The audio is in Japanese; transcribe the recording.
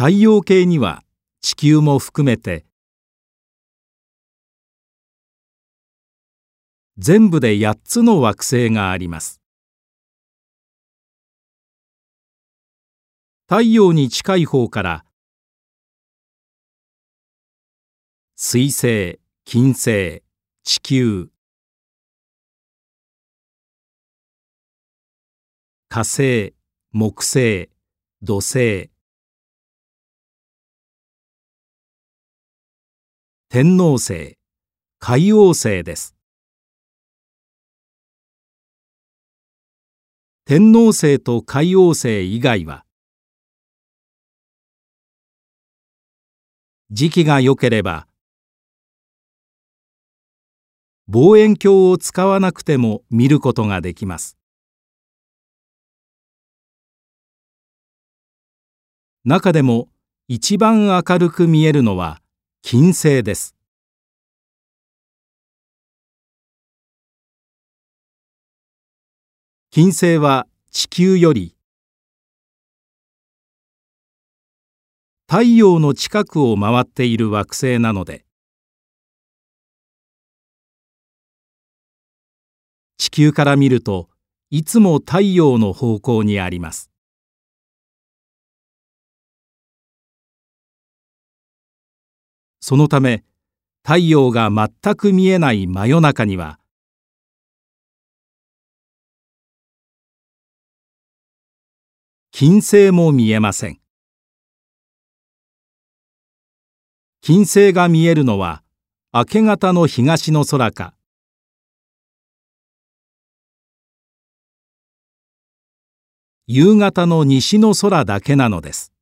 太陽系には地球も含めて全部で8つの惑星があります。太陽に近い方から水星金星地球火星木星土星天王星海王星です。天王星と海王星以外は時期が良ければ望遠鏡を使わなくても見ることができます。中でも一番明るく見えるのは金星です。金星は地球より。太陽の近くを回っている惑星なので。地球から見るといつも太陽の方向にあります。そのため太陽が全く見えない真夜中には金星も見えません。金星が見えるのは明け方の東の空か。夕方の西の空だけなのです。